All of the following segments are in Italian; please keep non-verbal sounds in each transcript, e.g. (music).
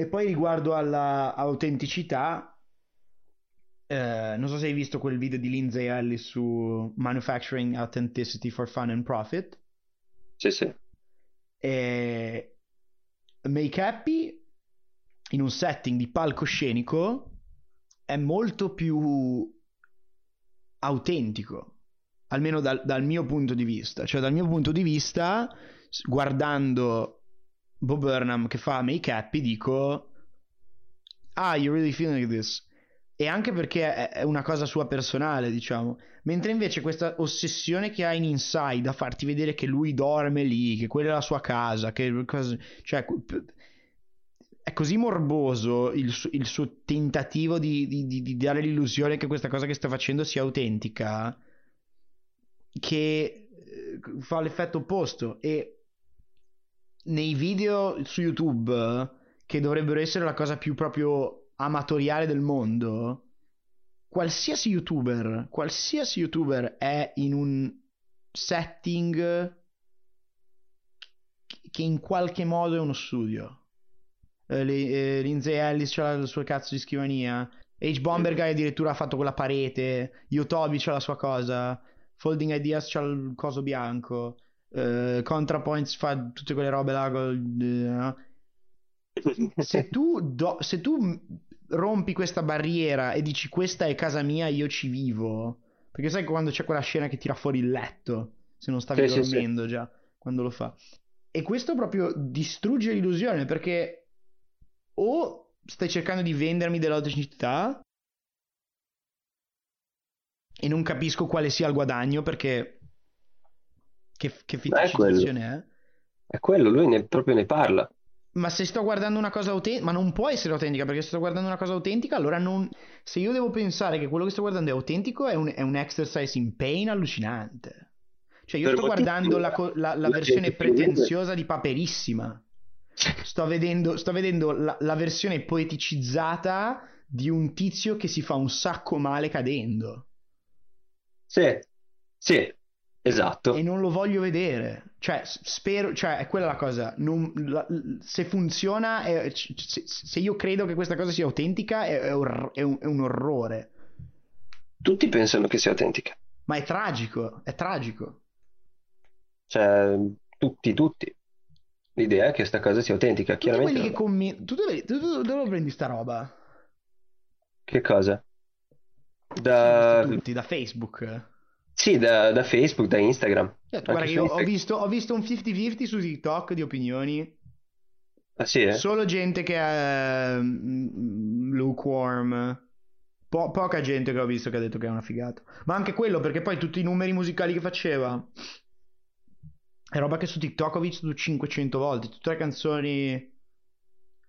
E poi riguardo alla autenticità, eh, non so se hai visto quel video di Lindsay Ellis su Manufacturing Authenticity for Fun and Profit. Sì, sì. E Make Happy in un setting di palcoscenico è molto più autentico, almeno dal, dal mio punto di vista. Cioè, dal mio punto di vista, guardando Bob Burnham che fa Make Happy, dico: Ah, you really feeling this? E anche perché è una cosa sua personale, diciamo. Mentre invece questa ossessione che ha in Inside a farti vedere che lui dorme lì, che quella è la sua casa, che cioè è così morboso il, il suo tentativo di, di, di, di, dare l'illusione che questa cosa che sta facendo sia autentica che eh, fa l'effetto opposto e nei video su YouTube che dovrebbero essere la cosa più proprio amatoriale del mondo qualsiasi youtuber qualsiasi youtuber è in un setting che in qualche modo è uno studio eh, eh, Lindsay Ellis c'ha il suo cazzo di scrivania. H. Bomber Guy addirittura ha fatto quella parete. Yotobi c'ha la sua cosa. Folding Ideas c'ha il coso bianco. Uh, ContraPoints fa tutte quelle robe là. Uh, (laughs) se, tu do, se tu rompi questa barriera e dici questa è casa mia, io ci vivo. Perché sai quando c'è quella scena che tira fuori il letto, se non stavi sì, dormendo sì, sì. già, quando lo fa. E questo proprio distrugge l'illusione perché o stai cercando di vendermi dell'autenticità e non capisco quale sia il guadagno perché che, che feticizzazione è, è? È quello, lui ne, proprio ne parla. Ma se sto guardando una cosa autentica, ma non può essere autentica perché se sto guardando una cosa autentica, allora non. Se io devo pensare che quello che sto guardando è autentico, è un, è un exercise in pain allucinante. Cioè, io per sto guardando la, la, la versione pretenziosa di Paperissima. Sto vedendo, sto vedendo la, la, versione poeticizzata di un tizio che si fa un sacco male cadendo. Sì, sì, esatto. E non lo voglio vedere. Cioè, spero, cioè, è quella la cosa. Non, la, se funziona, è, se, se, io credo che questa cosa sia autentica, è, è, un, è, un, è un orrore. Tutti pensano che sia autentica. Ma è tragico, è tragico. Cioè, tutti, tutti l'idea è che questa cosa sia autentica. Tutti Chiaramente quelli che commentano. Tu dove, tu, tu, dove prendi sta roba? Che cosa? Da... Tutti, da Facebook. Sì, da, da Facebook, da Instagram. Certo, guarda, io Instagram. Ho, visto, ho visto un 50-50 su TikTok di opinioni. Ah, sì? Eh? Solo gente che è um, lukewarm. Po- poca gente che ho visto che ha detto che è una figata. Ma anche quello, perché poi tutti i numeri musicali che faceva è roba che su TikTok ho visto 500 volte. Tutte le canzoni.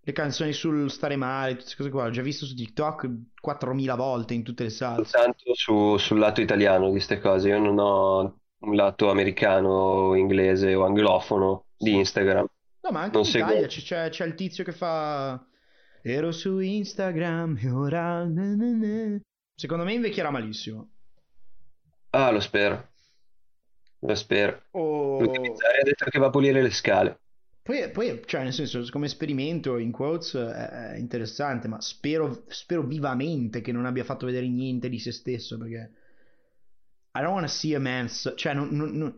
Le canzoni sul stare male, tutte queste cose qua. L'ho già visto su TikTok 4000 volte in tutte le sale. Tanto su, sul lato italiano di queste cose. Io non ho un lato americano, inglese o anglofono di Instagram. No, ma anche non in seguo... Italia c'è, c'è, il tizio che fa. Ero su Instagram e ora. Secondo me invecchierà malissimo. Ah, lo spero. Lo spero. O... ha detto che va a pulire le scale. Poi, poi, cioè, nel senso, come esperimento in quotes è interessante, ma spero, spero vivamente che non abbia fatto vedere niente di se stesso perché I don't want to see a man, so... cioè, non, non, non...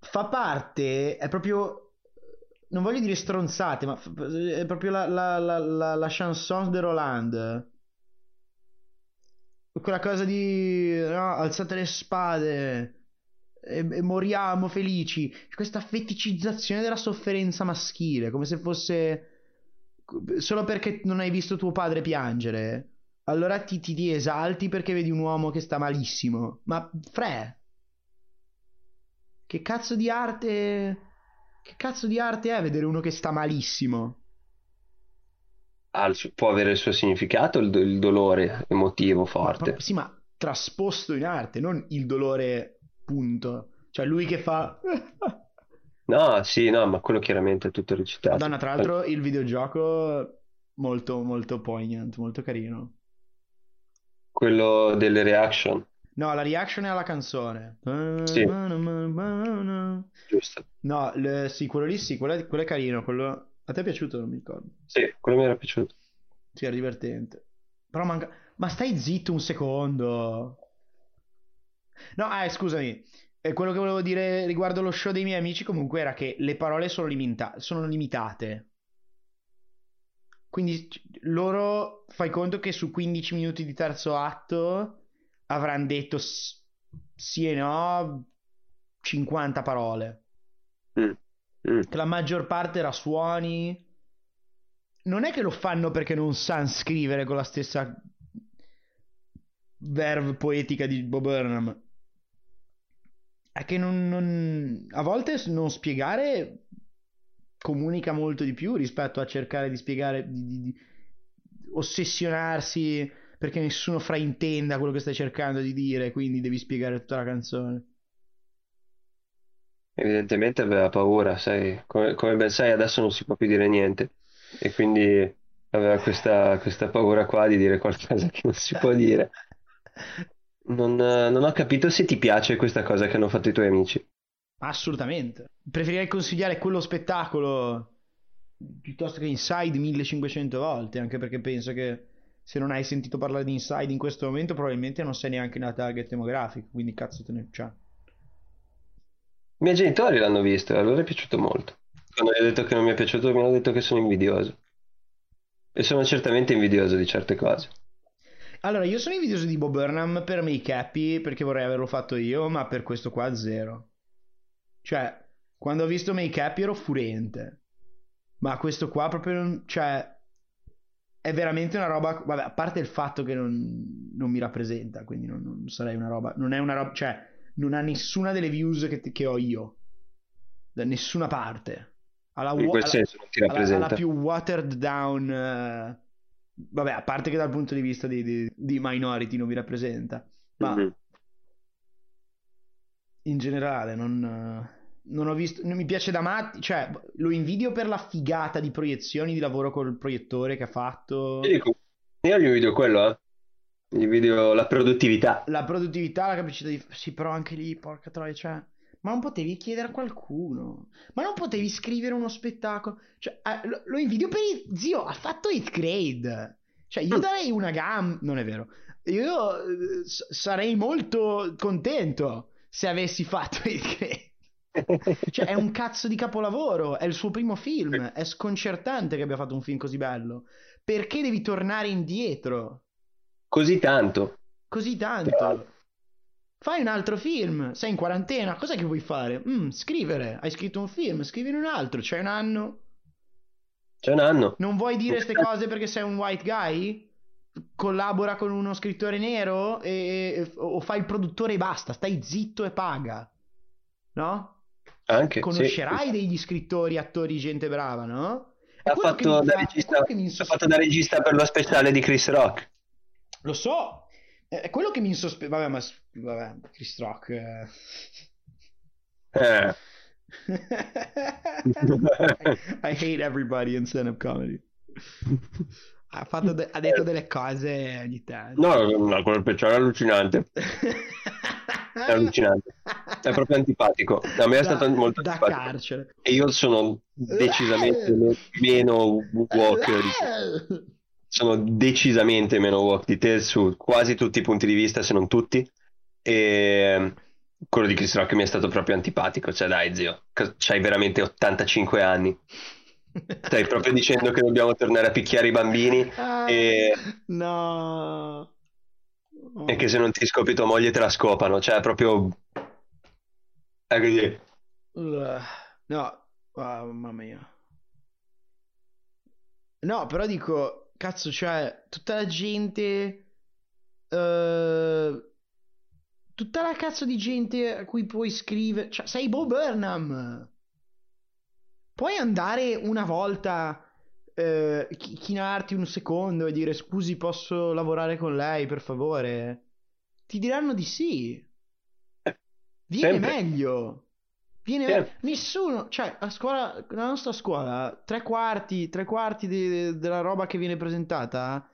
fa parte, è proprio, non voglio dire stronzate, ma è proprio la, la, la, la, la chanson de Roland. Quella cosa di no, alzate le spade e, moriamo felici. Questa feticizzazione della sofferenza maschile, come se fosse solo perché non hai visto tuo padre piangere. Allora ti, ti, ti esalti perché vedi un uomo che sta malissimo. Ma fre, che cazzo di arte. Che cazzo di arte è vedere uno che sta malissimo? Ah, può avere il suo significato il, il dolore emotivo forte. Ma, sì, ma trasposto in arte, non il dolore punto. Cioè lui che fa... (laughs) no, sì, no, ma quello chiaramente è tutto recitato. Madonna, tra l'altro il videogioco molto, molto poignant, molto carino. Quello delle reaction. No, la reaction è alla canzone. Sì. Giusto. No, le, sì, quello lì sì, quello è, quello è carino. Quello... A te è piaciuto? Non mi ricordo. Sì, quello mi era piaciuto. Sì, era divertente. Però manca... Ma stai zitto un secondo. No, eh, scusami. Eh, quello che volevo dire riguardo lo show dei miei amici comunque era che le parole sono, limita- sono limitate. Quindi loro fai conto che su 15 minuti di terzo atto avranno detto sì e no 50 parole. Mm. Mm. La maggior parte era suoni. Non è che lo fanno perché non sanno scrivere con la stessa verve poetica di Bob Burnham. È che non, non, a volte non spiegare comunica molto di più rispetto a cercare di spiegare, di, di, di ossessionarsi perché nessuno fraintenda quello che stai cercando di dire, quindi devi spiegare tutta la canzone. Evidentemente aveva paura, sai, come, come ben sai adesso non si può più dire niente e quindi aveva questa, questa paura qua di dire qualcosa che non si può dire. (laughs) Non, non ho capito se ti piace questa cosa che hanno fatto i tuoi amici. Assolutamente. Preferirei consigliare quello spettacolo piuttosto che Inside 1500 volte, anche perché penso che se non hai sentito parlare di Inside in questo momento probabilmente non sei neanche nella target demografica, quindi cazzo te ne c'ha. I miei genitori l'hanno visto e allora è piaciuto molto. Quando gli ho detto che non mi è piaciuto, mi hanno detto che sono invidioso. E sono certamente invidioso di certe cose. Allora, io sono invidioso di Bob Burnham per Make Happy perché vorrei averlo fatto io, ma per questo qua zero. Cioè, quando ho visto Make Happy ero furente. Ma questo qua proprio non... Cioè, è veramente una roba... Vabbè, a parte il fatto che non, non mi rappresenta, quindi non, non sarei una roba... Non è una roba... Cioè non ha nessuna delle views che, che ho io, da nessuna parte. Alla, in quel alla, senso non ti rappresenta. Alla, alla più watered down, uh, vabbè, a parte che dal punto di vista di, di, di minority non mi rappresenta, ma mm-hmm. in generale non, non ho visto, non mi piace da matti, cioè lo invidio per la figata di proiezioni, di lavoro col proiettore che ha fatto. Io dico, io gli invidio quello, eh. Il video, la produttività. La produttività, la capacità di... Sì, però anche lì, porca troia, cioè... Ma non potevi chiedere a qualcuno. Ma non potevi scrivere uno spettacolo. Cioè, eh, lo, lo, invidio per il... Zio, ha fatto 8th grade. Cioè, io mm. darei una gamba... Non è vero. Io uh, sarei molto contento se avessi fatto 8th grade. (laughs) cioè, è un cazzo di capolavoro. È il suo primo film. È sconcertante che abbia fatto un film così bello. Perché devi tornare indietro? Così tanto. Così tanto. Fai un altro film, sei in quarantena, cos'è che vuoi fare? Mm, scrivere, hai scritto un film, scrivine un altro, c'è un anno. C'è un anno. Non vuoi dire queste cose perché sei un white guy? Collabora con uno scrittore nero e, o fai il produttore e basta, stai zitto e paga. No? Anche, Conoscerai sì. degli scrittori, attori, gente brava, no? Ha fatto, da regista, ha fatto da regista per lo speciale di Chris Rock. Lo so, è quello che mi insospetta. Vabbè, ma vabbè, Chris Rock. Eh. eh. (laughs) I hate everybody in stand-up comedy. Ha, de- ha, detto delle cose ogni tanto. No, quello speciale è allucinante. è allucinante. È proprio antipatico. A me è da, stato molto da antipatico. carcere. E io sono decisamente meno di sono decisamente meno woke di te su quasi tutti i punti di vista, se non tutti. E quello di Chris Rock mi è stato proprio antipatico. Cioè, dai, zio, c'hai veramente 85 anni. Stai proprio dicendo che dobbiamo tornare a picchiare i bambini ah, e... (laughs) No. E che se non ti scopi tua moglie te la scopano. Cioè, proprio... È così. No, oh, mamma mia. No, però dico, cazzo, cioè, tutta la gente... Uh, tutta la cazzo di gente a cui puoi scrivere... Cioè, sei Bo Burnham! Puoi andare una volta... Uh, chinarti un secondo e dire scusi posso lavorare con lei per favore ti diranno di sì viene Sempre. meglio Viene certo. nessuno, cioè a scuola, la nostra scuola, tre quarti, tre quarti di, di, della roba che viene presentata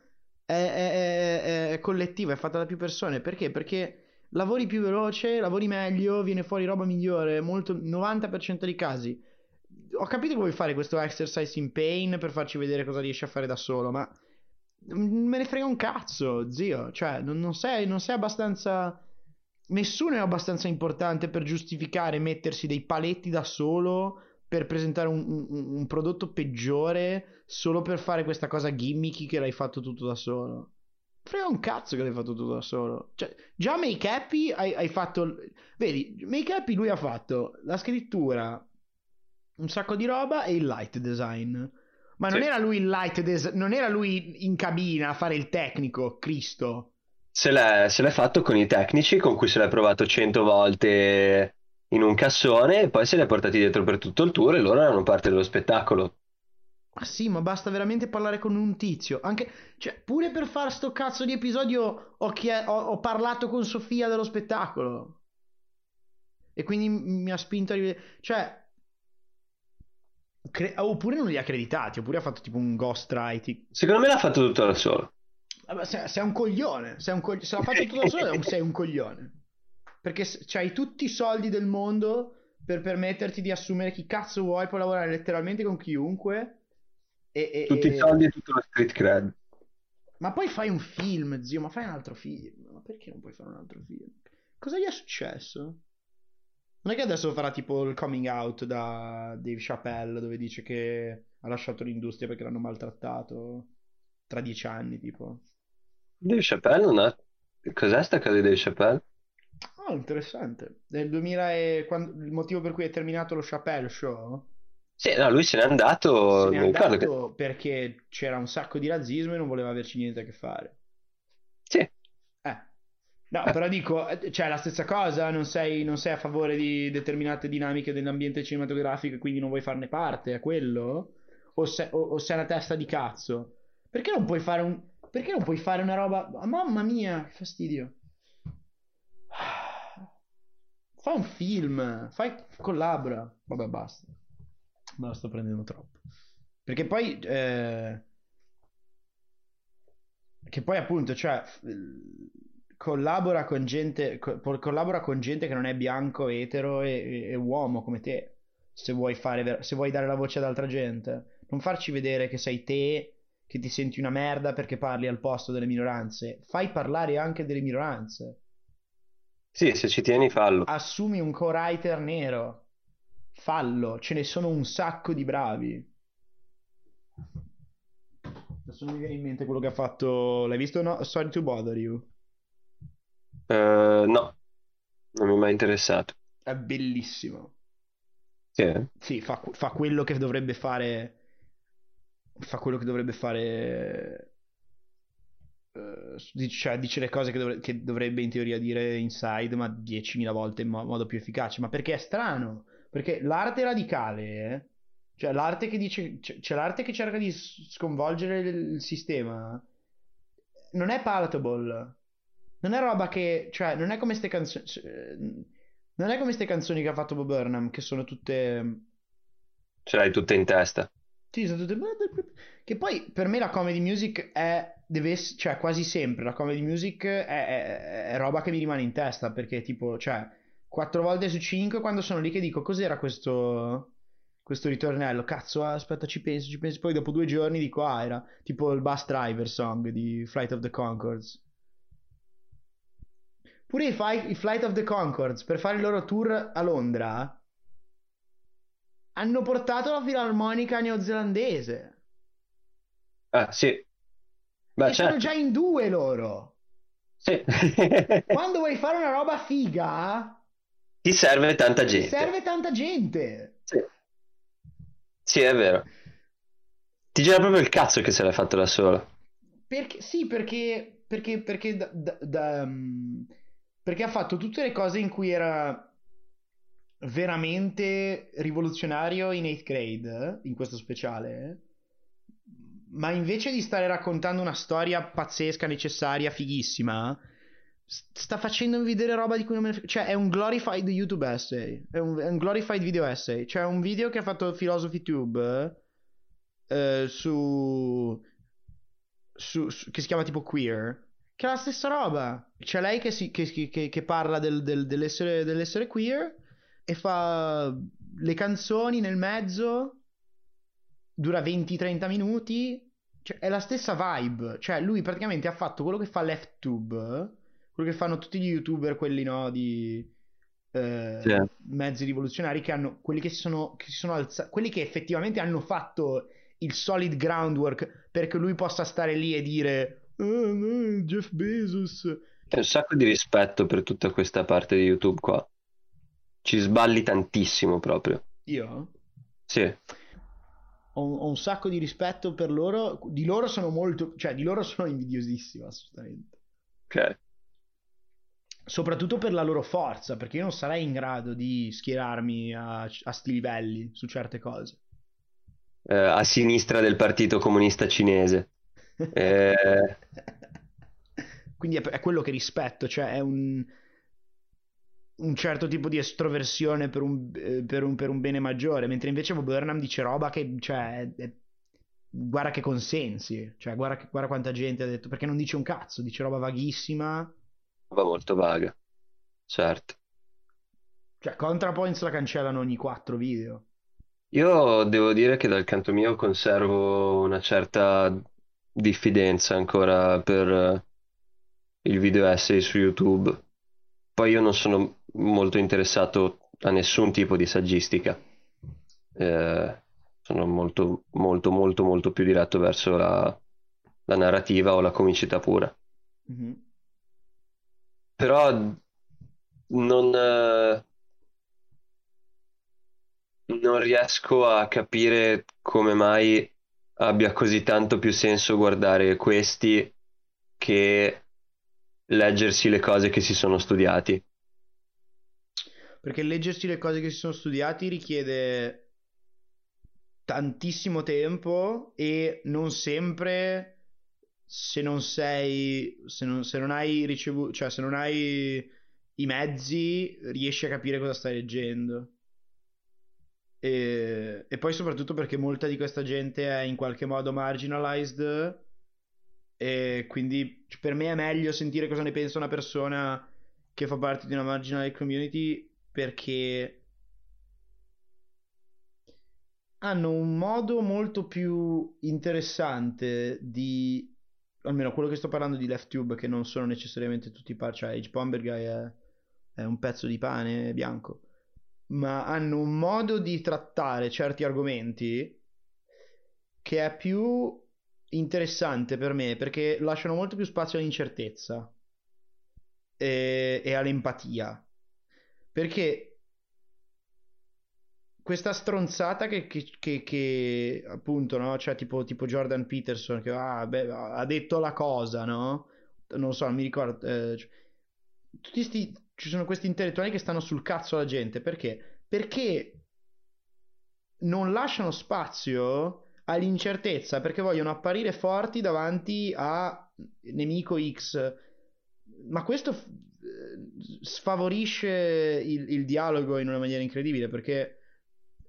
è, è, è, è, collettiva, è fatta da più persone. Perché? Perché lavori più veloce, lavori meglio, viene fuori roba migliore, molto, 90% dei casi. ho capito che vuoi fare questo exercise in pain per farci vedere cosa riesci a fare da solo, ma me ne frega un cazzo, zio. Cioè, non, non, sei, non sei abbastanza. Nessuno è abbastanza importante per giustificare mettersi dei paletti da solo per presentare un, un, un prodotto peggiore solo per fare questa cosa gimmicky che l'hai fatto tutto da solo. Frega un cazzo che l'hai fatto tutto da solo. Cioè, già Make Happy hai, hai fatto. Vedi, Make Happy lui ha fatto la scrittura, un sacco di roba e il light design. Ma non sì. era lui il light design, non era lui in cabina a fare il tecnico, Cristo. Se l'è, se l'è fatto con i tecnici con cui se l'è provato cento volte in un cassone e poi se li ha portati dietro per tutto il tour e loro erano parte dello spettacolo. Ma sì, ma basta veramente parlare con un tizio. Anche, cioè, pure per fare sto cazzo di episodio ho, chie- ho, ho parlato con Sofia dello spettacolo. E quindi mi ha spinto a rivedere. Cioè, Cre- oppure non li ha accreditati, oppure ha fatto tipo un ghostwriting. Secondo me l'ha fatto tutto da solo. Vabbè, sei, sei un coglione. Sei un co- se l'ha fatto tutto da solo, sei un coglione. Perché hai tutti i soldi del mondo per permetterti di assumere chi cazzo vuoi, puoi lavorare letteralmente con chiunque. E, e, tutti i soldi e tutto lo street cred. Ma poi fai un film, zio, ma fai un altro film. Ma perché non puoi fare un altro film? Cosa gli è successo? Non è che adesso farà tipo il coming out da Dave Chappelle dove dice che ha lasciato l'industria perché l'hanno maltrattato tra dieci anni tipo. Dave Chappelle non ha... Cos'è sta cosa di Dave Chappelle? Oh, interessante. Nel 2000 e... Quando... Il motivo per cui è terminato lo Chappelle Show? Sì, no, lui se n'è andato, se n'è andato che... perché c'era un sacco di razzismo e non voleva averci niente a che fare. Sì. Eh, No, però dico, cioè la stessa cosa, non sei, non sei, a favore di determinate dinamiche dell'ambiente cinematografico e quindi non vuoi farne parte, è quello? O, se, o, o sei una testa di cazzo? Perché non puoi fare un... Perché non puoi fare una roba... Mamma mia, che fastidio. Fai un film, fai... collabora. Vabbè, basta. Me la sto prendendo troppo. Perché poi... Eh... Che poi appunto, cioè collabora con gente, co- collabora con gente che non è bianco, etero e, e, e uomo come te. Se vuoi, fare, se vuoi dare la voce ad altra gente, non farci vedere che sei te che ti senti una merda perché parli al posto delle minoranze. Fai parlare anche delle minoranze. Sì, se ci tieni, fallo. Assumi un co-writer nero. Fallo, ce ne sono un sacco di bravi. Adesso mi viene in mente quello che ha fatto. L'hai visto? No? Sorry to bother you. Uh, no, non mi è mai interessato. È bellissimo. Sì, sì fa, fa, quello che dovrebbe fare. Fa quello che dovrebbe fare. Uh, cioè, dice le cose che, dovre- che, dovrebbe in teoria dire inside, ma 10.000 volte in mo- modo più efficace. Ma perché è strano? Perché l'arte radicale. Eh? Cioè, l'arte che dice. C'è l'arte che cerca di sconvolgere il sistema. Non è palatable non è roba che, cioè, non è come queste canzoni, non è come queste canzoni che ha fatto Bob Burnham, che sono tutte... Ce l'hai tutte in testa. Sì, sono tutte... Che poi per me la comedy music è, deve cioè quasi sempre la comedy music è, è, è roba che mi rimane in testa, perché tipo, cioè, quattro volte su cinque quando sono lì che dico cos'era questo questo ritornello, cazzo, aspetta, ci penso, ci penso. Poi dopo due giorni dico, ah, era tipo il bus driver song di Flight of the Concords. Pure i, fi- i Flight of the Concords per fare il loro tour a Londra hanno portato la filarmonica neozelandese. Ah, sì. Beh, e certo. sono già in due loro. Sì. (laughs) Quando vuoi fare una roba figa, ti serve tanta gente. Serve tanta gente. Sì. Sì, è vero. Ti gira proprio il cazzo che se l'hai fatto da solo. Perché, sì, perché, perché, perché da, da, da, um, perché ha fatto tutte le cose in cui era veramente rivoluzionario in 8th grade, in questo speciale. Ma invece di stare raccontando una storia pazzesca, necessaria, fighissima, sta facendomi vedere roba di cui non me ne frega. Cioè, è un glorified YouTube essay. È un, è un glorified video essay. Cioè, un video che ha fatto Philosophy Tube eh, su, su, su, che si chiama tipo Queer che è la stessa roba. C'è lei che, si, che, che, che parla del, del, dell'essere, dell'essere, queer e fa le canzoni nel mezzo dura 20-30 minuti. Cioè, è la stessa vibe. Cioè, lui praticamente ha fatto quello che fa LeftTube, quello che fanno tutti gli youtuber, quelli no, di eh, sì. mezzi rivoluzionari, che hanno quelli che si sono, che si sono alzati, quelli che effettivamente hanno fatto il solid groundwork perché lui possa stare lì e dire oh, no, Jeff Bezos. C'è un sacco di rispetto per tutta questa parte di YouTube qua. Ci sballi tantissimo proprio. Io? Sì. Ho, ho, un sacco di rispetto per loro. Di loro sono molto. cioè, di loro sono invidiosissimo, assolutamente. Ok. Soprattutto per la loro forza, perché io non sarei in grado di schierarmi a, a sti livelli su certe cose. Eh, a sinistra del Partito Comunista Cinese. (laughs) eh... Quindi è, è quello che rispetto, cioè è un un certo tipo di estroversione per un, eh, per un, per un bene maggiore, mentre invece Bob Burnham dice roba che, cioè, è, guarda che consensi, cioè, guarda, che, guarda quanta gente ha detto, perché non dice un cazzo, dice roba vaghissima. Roba molto vaga, certo. Cioè, ContraPoints la cancellano ogni quattro video. Io devo dire che dal canto mio conservo una certa diffidenza ancora per il video essay su YouTube poi io non sono molto interessato a nessun tipo di saggistica. Eh, sono molto, molto, molto, molto più diretto verso la, la narrativa o la comicità pura. Mm-hmm. Però non, eh, non riesco a capire come mai abbia così tanto più senso guardare questi che leggersi le cose che si sono studiati. Perché leggersi le cose che si sono studiati richiede tantissimo tempo e non sempre se non sei se non, se non hai ricevuto cioè se non hai i mezzi riesci a capire cosa stai leggendo. E, e poi soprattutto perché molta di questa gente è in qualche modo marginalized e quindi per me è meglio sentire cosa ne pensa una persona che fa parte di una marginal community perché hanno un modo molto più interessante di almeno quello che sto parlando di LeftTube che non sono necessariamente tutti par cioè H. Bomber Guy è, è un pezzo di pane bianco ma hanno un modo di trattare certi argomenti che è più interessante per me perché lasciano molto più spazio all'incertezza e, e all'empatia. Perché questa stronzata che, che, che, che, appunto, no? Cioè, tipo, tipo Jordan Peterson che ah, beh, ha detto la cosa, no? Non so, non mi ricordo. Eh, cioè, tutti sti, ci sono questi intellettuali che stanno sul cazzo alla gente perché? Perché non lasciano spazio all'incertezza perché vogliono apparire forti davanti a nemico X. Ma questo sfavorisce il, il dialogo in una maniera incredibile perché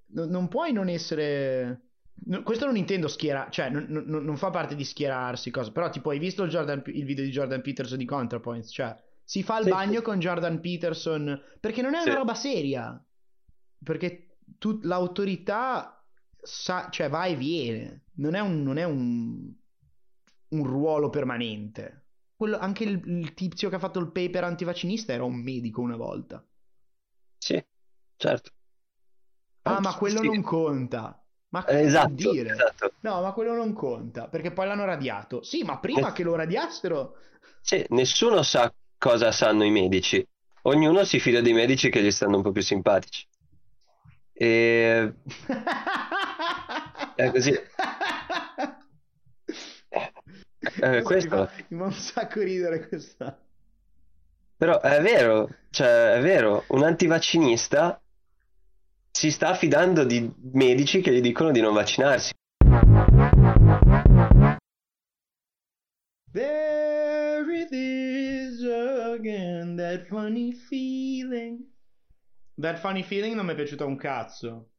no, non puoi non essere. No, questo non intendo schierare, cioè non, non, non, fa parte di schierarsi, cosa. però tipo hai visto il, Jordan, il, video di Jordan Peterson di ContraPoints, cioè si fa il sì, bagno sì. con Jordan Peterson perché non è una sì. roba seria, perché tu, l'autorità sa, cioè va e viene, non è un, non è un, un ruolo permanente. Quello, anche il, il, tizio che ha fatto il paper antivaccinista era un medico una volta. Sì, certo. Ah, ma quello sì. non conta. Ma eh, esatto, dire? Esatto. No, ma quello non conta, perché poi l'hanno radiato. Sì, ma prima che lo radiassero... Sì, nessuno sa cosa sanno i medici. Ognuno si fida dei medici che gli stanno un po' più simpatici. E... (laughs) È così. (laughs) Eh, questo... (laughs) Mi fa un sacco ridere questa. Però è vero, cioè è vero, un antivaccinista si sta affidando di medici che gli dicono di non vaccinarsi. There it is again, that funny feeling. That funny feeling non mi è piaciuto un cazzo.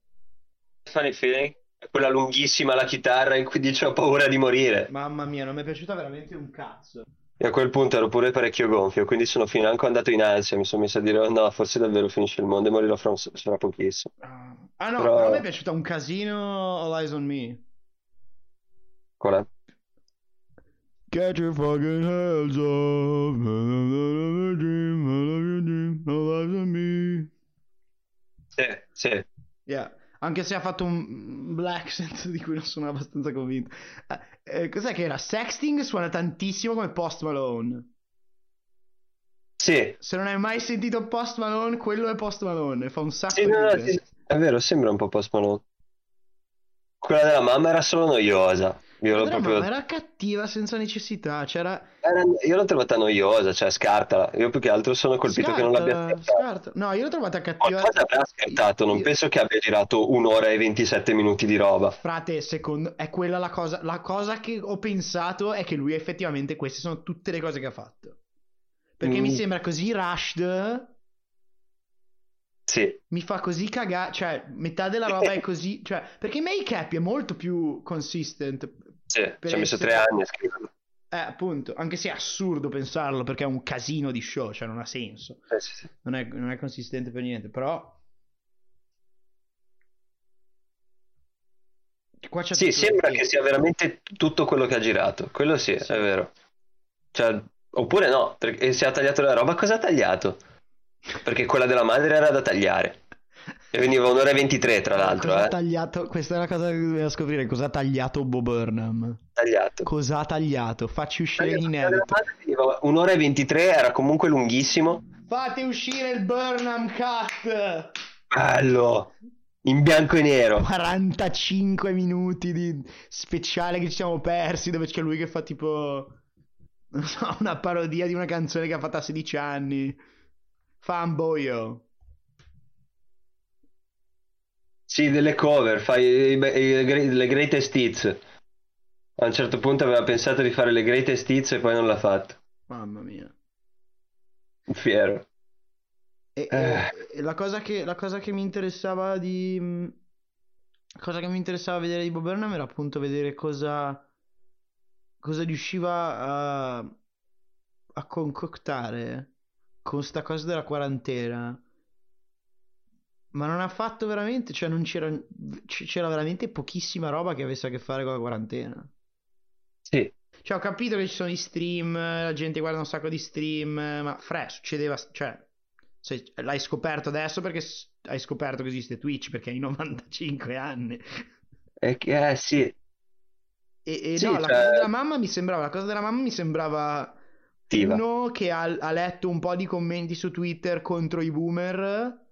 Funny feeling? Quella lunghissima la chitarra in cui dice ho paura di morire. Mamma mia, non mi è piaciuta veramente un cazzo. E a quel punto ero pure parecchio gonfio, quindi sono financo andato in ansia, mi sono messo a dire oh, no, forse davvero finisce il mondo e morirò fra, fra pochissimo. Ah no, Però... a me è piaciuta un casino All Eyes on Me. Qual è? Get your fucking hands off. All eyes on me. Sì, sì. Yeah. Anche se ha fatto un black accent di cui non sono abbastanza convinto. Eh, eh, cos'è che era? Sexting suona tantissimo come Post Malone. Sì. Se non hai mai sentito Post Malone, quello è Post Malone. Fa un sacco sì, di no, sì, È vero, sembra un po' Post Malone. Quella della mamma era solo noiosa. Io l'ho proprio... era cattiva senza necessità. C'era... Era... Io l'ho trovata noiosa, cioè scartala. Io più che altro sono colpito scarta, che non l'abbia scarta. No, io l'ho trovata cattiva. Qualcosa avrà scartato, non io... penso che abbia girato un'ora e 27 minuti di roba. Frate, secondo è quella la cosa. La cosa che ho pensato è che lui effettivamente queste sono tutte le cose che ha fatto. Perché mm. mi sembra così rushed sì. Mi fa così cagare, cioè metà della roba è così, cioè, perché Make Happy è molto più consistent. Sì, ci ha messo tre anni a scriverlo. Eh, appunto, anche se è assurdo pensarlo perché è un casino di show, cioè non ha senso. Eh, sì, sì. Non, è, non, è, consistente per niente, però... Sì, sembra che sia veramente tutto quello che ha girato, quello sì, sì. è vero. Cioè, oppure no, perché se ha tagliato la roba, cosa ha tagliato? Perché quella della madre era da tagliare. E veniva un'ora e 23 tra l'altro. Cosa eh. tagliato? Questa è la cosa che dobbiamo scoprire. Cosa ha tagliato Bob Burnham? Tagliato. Cosa ha tagliato? Facci uscire l'inedito. Un'ora e 23 era comunque lunghissimo. Fate uscire il Burnham Cut! Bello! In bianco e nero. 45 minuti di speciale che ci siamo persi dove c'è lui che fa tipo... Non so, una parodia di una canzone che ha fatto a 16 anni. Fanboyo. Sì, delle cover, fai le greatest hits. A un certo punto aveva pensato di fare le greatest hits e poi non l'ha fatto. Mamma mia. Fiero. E, eh. e la, cosa che, la cosa che mi interessava di... La cosa che mi interessava vedere di Bob Burnham era appunto vedere cosa... Cosa riusciva a... A concoctare con sta cosa della quarantena. Ma non ha fatto veramente, cioè non c'era, c'era veramente pochissima roba che avesse a che fare con la quarantena. Sì. Cioè ho capito che ci sono i stream, la gente guarda un sacco di stream, ma fre, succedeva, cioè se, l'hai scoperto adesso perché hai scoperto che esiste Twitch perché hai (laughs) 95 anni. Eh, eh sì. E, e sì, no, cioè... la cosa della mamma mi sembrava, la cosa della mamma mi sembrava attiva. Uno che ha, ha, letto un po' di commenti su Twitter contro i boomer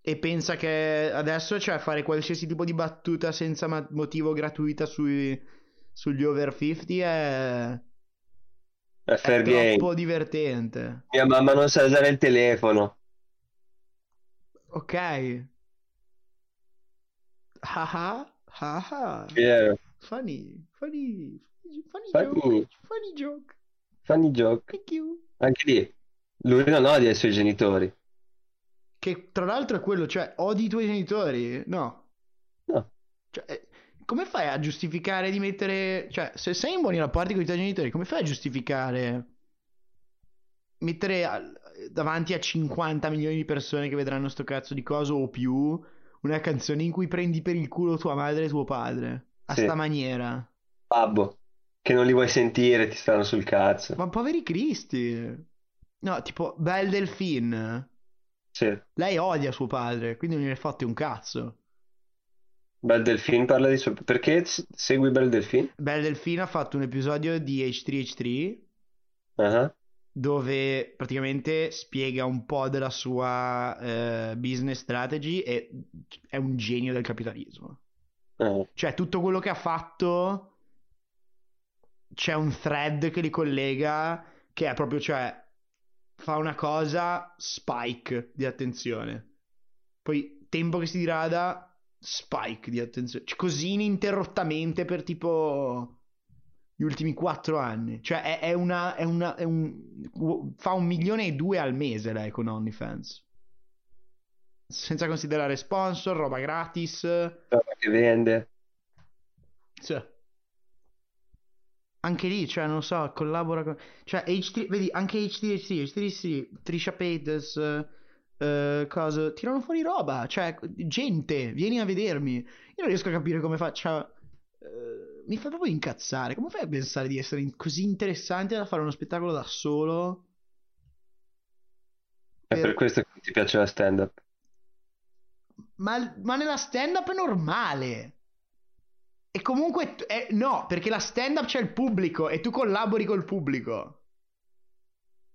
e pensa che adesso cioè fare qualsiasi tipo di battuta senza motivo gratuita sui, sugli over 50 è è, è troppo divertente. Mia mamma non sa usare il telefono. Ok. Haha, haha. Yeah. Funny, funny, funny, funny, funny joke. Funny joke. Funny joke. Anche lì, lui non odia i suoi genitori. Che tra l'altro è quello, cioè, odi i tuoi genitori? No. No. Cioè, eh, come fai a giustificare di mettere... Cioè, se sei in buoni rapporti con i tuoi genitori, come fai a giustificare... Mettere a... davanti a 50 milioni di persone che vedranno sto cazzo di coso o più una canzone in cui prendi per il culo tua madre e tuo padre? A sì. sta maniera. Babbo che non li vuoi sentire, ti stanno sul cazzo. Ma poveri cristi. No, tipo Belle Delphine. Sì. Lei odia suo padre, quindi non gli hai fatti un cazzo. Belle Delphine parla di suo... Perché segui Belle Delphine? Belle Delphine ha fatto un episodio di H3H3 uh-huh. dove praticamente spiega un po' della sua uh, business strategy e è un genio del capitalismo. Uh-huh. Cioè tutto quello che ha fatto c'è un thread che li collega che è proprio, cioè, fa una cosa, spike di attenzione. Poi tempo che si dirada, spike di attenzione. Cioè, così ininterrottamente per tipo gli ultimi quattro anni. Cioè, è, è una. È una è un, fa un milione e due al mese lei con OnlyFans. Senza considerare sponsor, roba gratis. Roba che vende. Sì. Anche lì, cioè, non so, collabora con... Cioè, H3, vedi, anche H3H3, H3H3, Trisha Paytas, uh, cosa, tirano fuori roba, cioè, gente, vieni a vedermi. Io non riesco a capire come faccia... Uh, mi fa proprio incazzare. Come fai a pensare di essere così interessante da fare uno spettacolo da solo? È per, per questo che ti piace la stand-up. Ma, ma nella stand-up è normale. E comunque, eh, no, perché la stand-up c'è il pubblico e tu collabori col pubblico.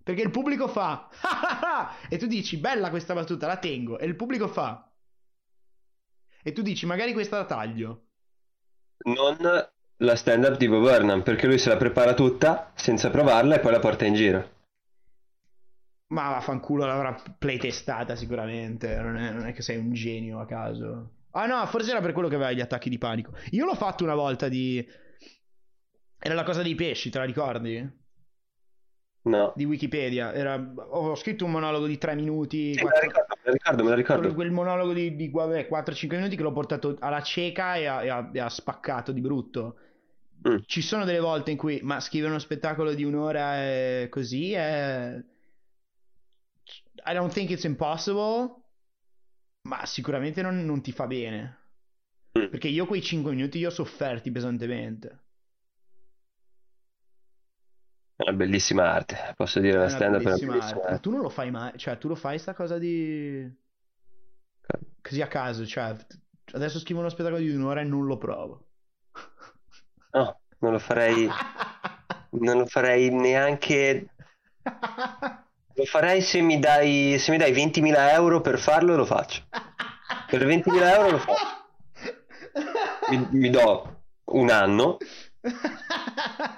Perché il pubblico fa (laughs) e tu dici bella questa battuta, la tengo e il pubblico fa e tu dici magari questa la taglio. Non la stand-up di Bob Burnham, perché lui se la prepara tutta senza provarla e poi la porta in giro. Ma vaffanculo l'avrà playtestata sicuramente, non è, non è che sei un genio a caso. Ah no, forse era per quello che aveva gli attacchi di panico. Io l'ho fatto una volta di... Era la cosa dei pesci, te la ricordi? No. Di Wikipedia. Era... Ho scritto un monologo di 3 minuti. Sì, 4... me, la ricordo, me la ricordo, me la ricordo. Quel monologo di, di 4-5 minuti che l'ho portato alla cieca e ha, e ha, e ha spaccato di brutto. Mm. Ci sono delle volte in cui, ma scrivere uno spettacolo di un'ora è così è... I don't think it's impossible ma sicuramente non, non ti fa bene. Mm. Perché io quei 5 minuti li ho sofferti pesantemente. È una bellissima arte, posso dire, la stand up è una bellissima arte. arte. Ma tu non lo fai mai, cioè tu lo fai sta cosa di... Così a caso, cioè adesso scrivo uno spettacolo di un'ora e non lo provo. No, non lo farei... (laughs) non lo farei neanche... Lo farei se mi dai, se mi dai 20.000 euro per farlo, lo faccio. (laughs) Per 20.000 euro lo faccio. Mi, mi do un anno.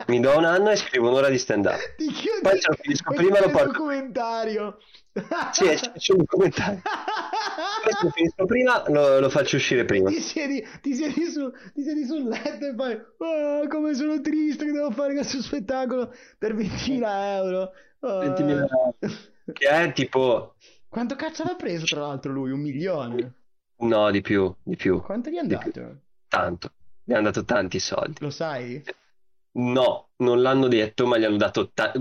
Mi do un anno e scrivo un'ora di stand up. Poi se lo finisco prima lo porto. documentario. Sì, c'è un se lo finisco prima lo, lo faccio uscire prima. Ti siedi, ti siedi, su, ti siedi sul letto e poi oh, come sono triste che devo fare questo spettacolo per 20.000 euro. 20.000 euro. Che è tipo... Quanto cazzo l'ha preso tra l'altro lui? Un milione? No, di più, di più. Quanto gli è andato? Tanto. Gli hanno dato tanti soldi. Lo sai? No, non l'hanno detto, ma gli hanno dato tanti...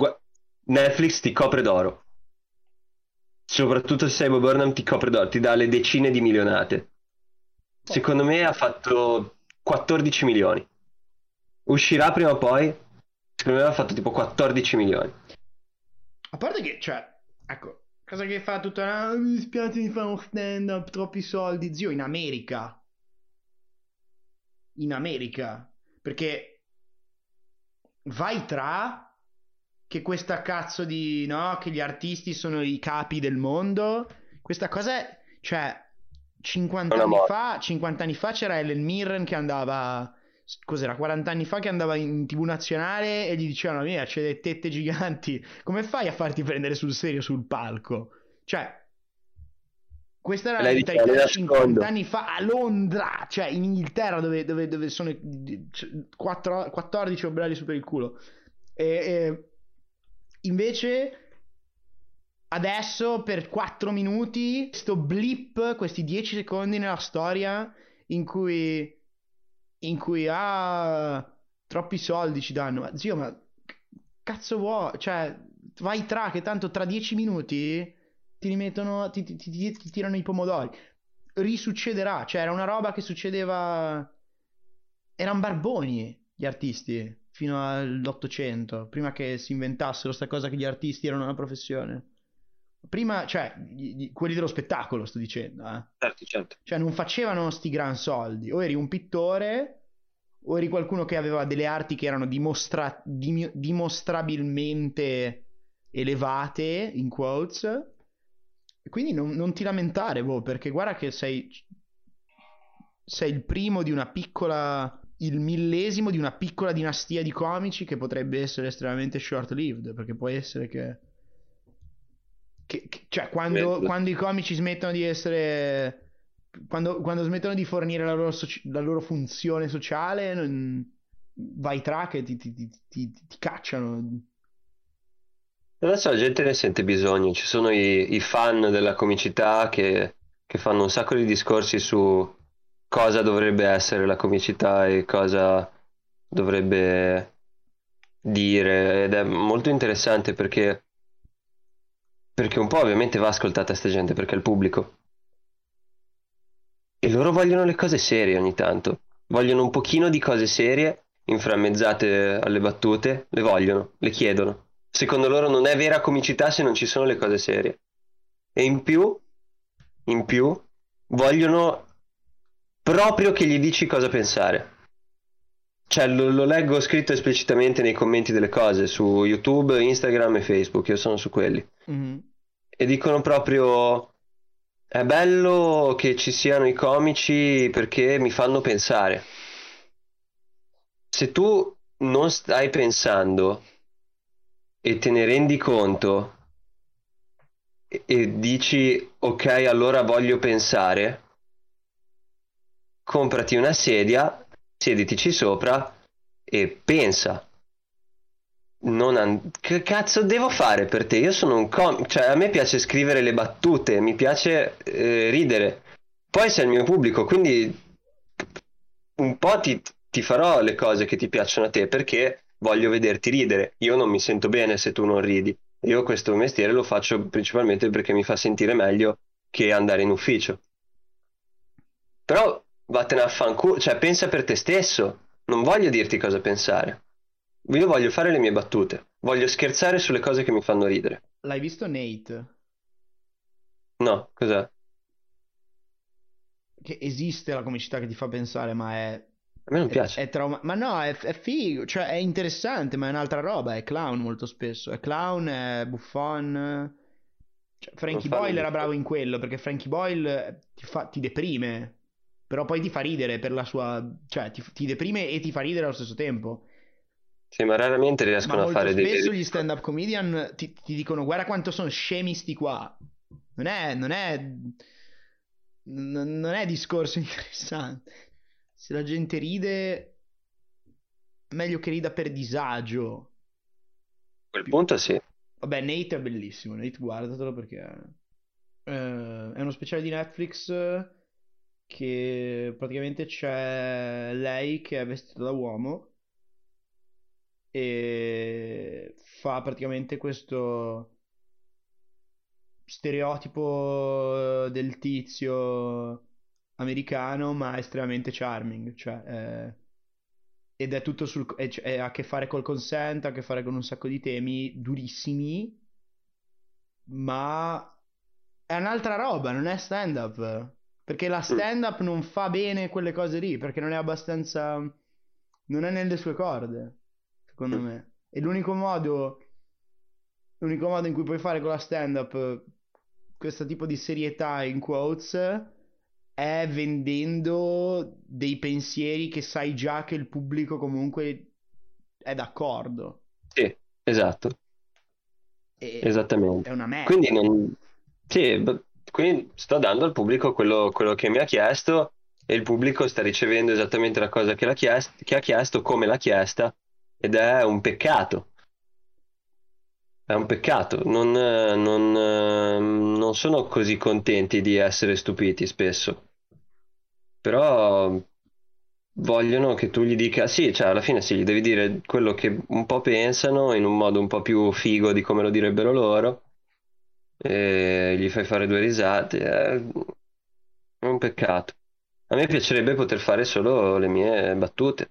Netflix ti copre d'oro. Soprattutto se sei Bob Burnham ti copre d'oro, ti dà le decine di milionate. Secondo me ha fatto 14 milioni. Uscirà prima o poi? Secondo me ha fatto tipo 14 milioni. A parte che, cioè, ecco, cosa che fa tutta... Ah, mi dispiace di fare uno stand-up, troppi soldi. Zio, in America. In America. Perché vai tra che questa cazzo di... no, che gli artisti sono i capi del mondo. Questa cosa è... cioè... 50 anni, fa, 50 anni fa c'era Ellen Mirren che andava cos'era 40 anni fa che andava in tv nazionale e gli dicevano mia c'è delle tette giganti. Come fai a farti prendere sul serio sul palco? Cioè questa era la vita 50 anni fa a Londra cioè in Inghilterra dove, dove, dove sono 4, 14 obrali su per il culo. E, e invece adesso per 4 minuti questo blip questi 10 secondi nella storia in cui in cui ah, troppi soldi ci danno. Ma zio, ma cazzo vuoi? Cioè, vai tra che tanto tra dieci minuti ti rimettono, ti, ti, ti, ti tirano i pomodori. Risuccederà, cioè era una roba che succedeva... Erano barboni gli artisti fino all'Ottocento, prima che si inventassero sta cosa che gli artisti erano una professione. Prima, cioè, quelli dello spettacolo, sto dicendo, eh. Certo, certo. Cioè, non facevano sti gran soldi. O eri un pittore, o eri qualcuno che aveva delle arti che erano dimostra- dim- dimostrabilmente elevate, in quotes. E quindi non, non ti lamentare, boh, perché guarda che sei... Sei il primo di una piccola il millesimo di una piccola dinastia di comici che potrebbe essere estremamente short-lived, perché può essere che che, che, cioè, quando, quando, i comici smettono di essere. Quando, quando smettono di fornire la loro, soci... la loro funzione sociale, non... vai tra che ti, ti, ti, ti, cacciano. Adesso la gente ne sente bisogno. Ci sono i, i fan della comicità che, che fanno un sacco di discorsi su cosa dovrebbe essere la comicità e cosa dovrebbe dire ed è molto interessante perché perché un po' ovviamente va ascoltata sta gente perché è il pubblico. E loro vogliono le cose serie ogni tanto. Vogliono un pochino di cose serie inframmezzate alle battute le vogliono, le chiedono. Secondo loro non è vera comicità se non ci sono le cose serie. E in più in più vogliono proprio che gli dici cosa pensare cioè, lo, lo, leggo scritto esplicitamente nei commenti delle cose su YouTube, Instagram e Facebook. Io sono su quelli. Mm-hmm. E dicono proprio: È bello che ci siano i comici perché mi fanno pensare. Se tu non stai pensando e te ne rendi conto e, e dici: Ok, allora voglio pensare, comprati una sedia sieditici sopra e pensa. Non che cazzo devo fare per te? Io sono un comico, cioè a me piace scrivere le battute, mi piace eh, ridere. Poi sei il mio pubblico, quindi un po' ti, ti farò le cose che ti piacciono a te perché voglio vederti ridere. Io non mi sento bene se tu non ridi. Io questo mestiere lo faccio principalmente perché mi fa sentire meglio che andare in ufficio. Però vattene a fanculo, cioè pensa per te stesso, non voglio dirti cosa pensare. Io voglio fare le mie battute, voglio scherzare sulle cose che mi fanno ridere. L'hai visto Nate? No, cos'è? Che esiste la comicità che ti fa pensare, ma è... A me non piace. È, è trauma... Ma no, è, è figo, cioè è interessante, ma è un'altra roba, è clown molto spesso. È clown, è buffon... Cioè, Frankie Boyle era bravo in quello, perché Frankie Boyle ti, fa... ti deprime però poi ti fa ridere per la sua... cioè ti, ti deprime e ti fa ridere allo stesso tempo. Sì, ma raramente riescono ma a fare dei... spesso gli stand-up comedian ti, ti, dicono guarda quanto sono scemi sti qua. Non è... non è... non è discorso (laughs) interessante. Se la gente ride, meglio che rida per disagio. A quel punto sì. Vabbè, Nate è bellissimo. Nate, guardatelo perché... Uh, è uno speciale di Netflix che praticamente c'è lei che è vestita da uomo e fa praticamente questo stereotipo del tizio americano ma estremamente charming cioè è... ed è tutto sul è, è, ha a che fare col consent ha a che fare con un sacco di temi durissimi ma è un'altra roba non è stand up perché la mm. stand up non fa bene quelle cose lì, perché non è abbastanza... non è nelle sue corde, secondo mm. me. E l'unico modo... L'unico modo in cui puoi fare con la stand up questo tipo di serietà in quotes è vendendo dei pensieri che sai già che il pubblico comunque è d'accordo. Sì, esatto. E Esattamente. È una merda. Quindi non... Sì, quindi sto dando al pubblico quello, quello, che mi ha chiesto e il pubblico sta ricevendo esattamente la cosa che, chiest- che ha chiesto, come l'ha chiesta ed è un peccato. È un peccato, non, non, non sono così contenti di essere stupiti spesso, però vogliono che tu gli dica sì, cioè alla fine sì, gli devi dire quello che un po' pensano in un modo un po' più figo di come lo direbbero loro e gli fai fare due risate. È un peccato. A me piacerebbe poter fare solo le mie battute.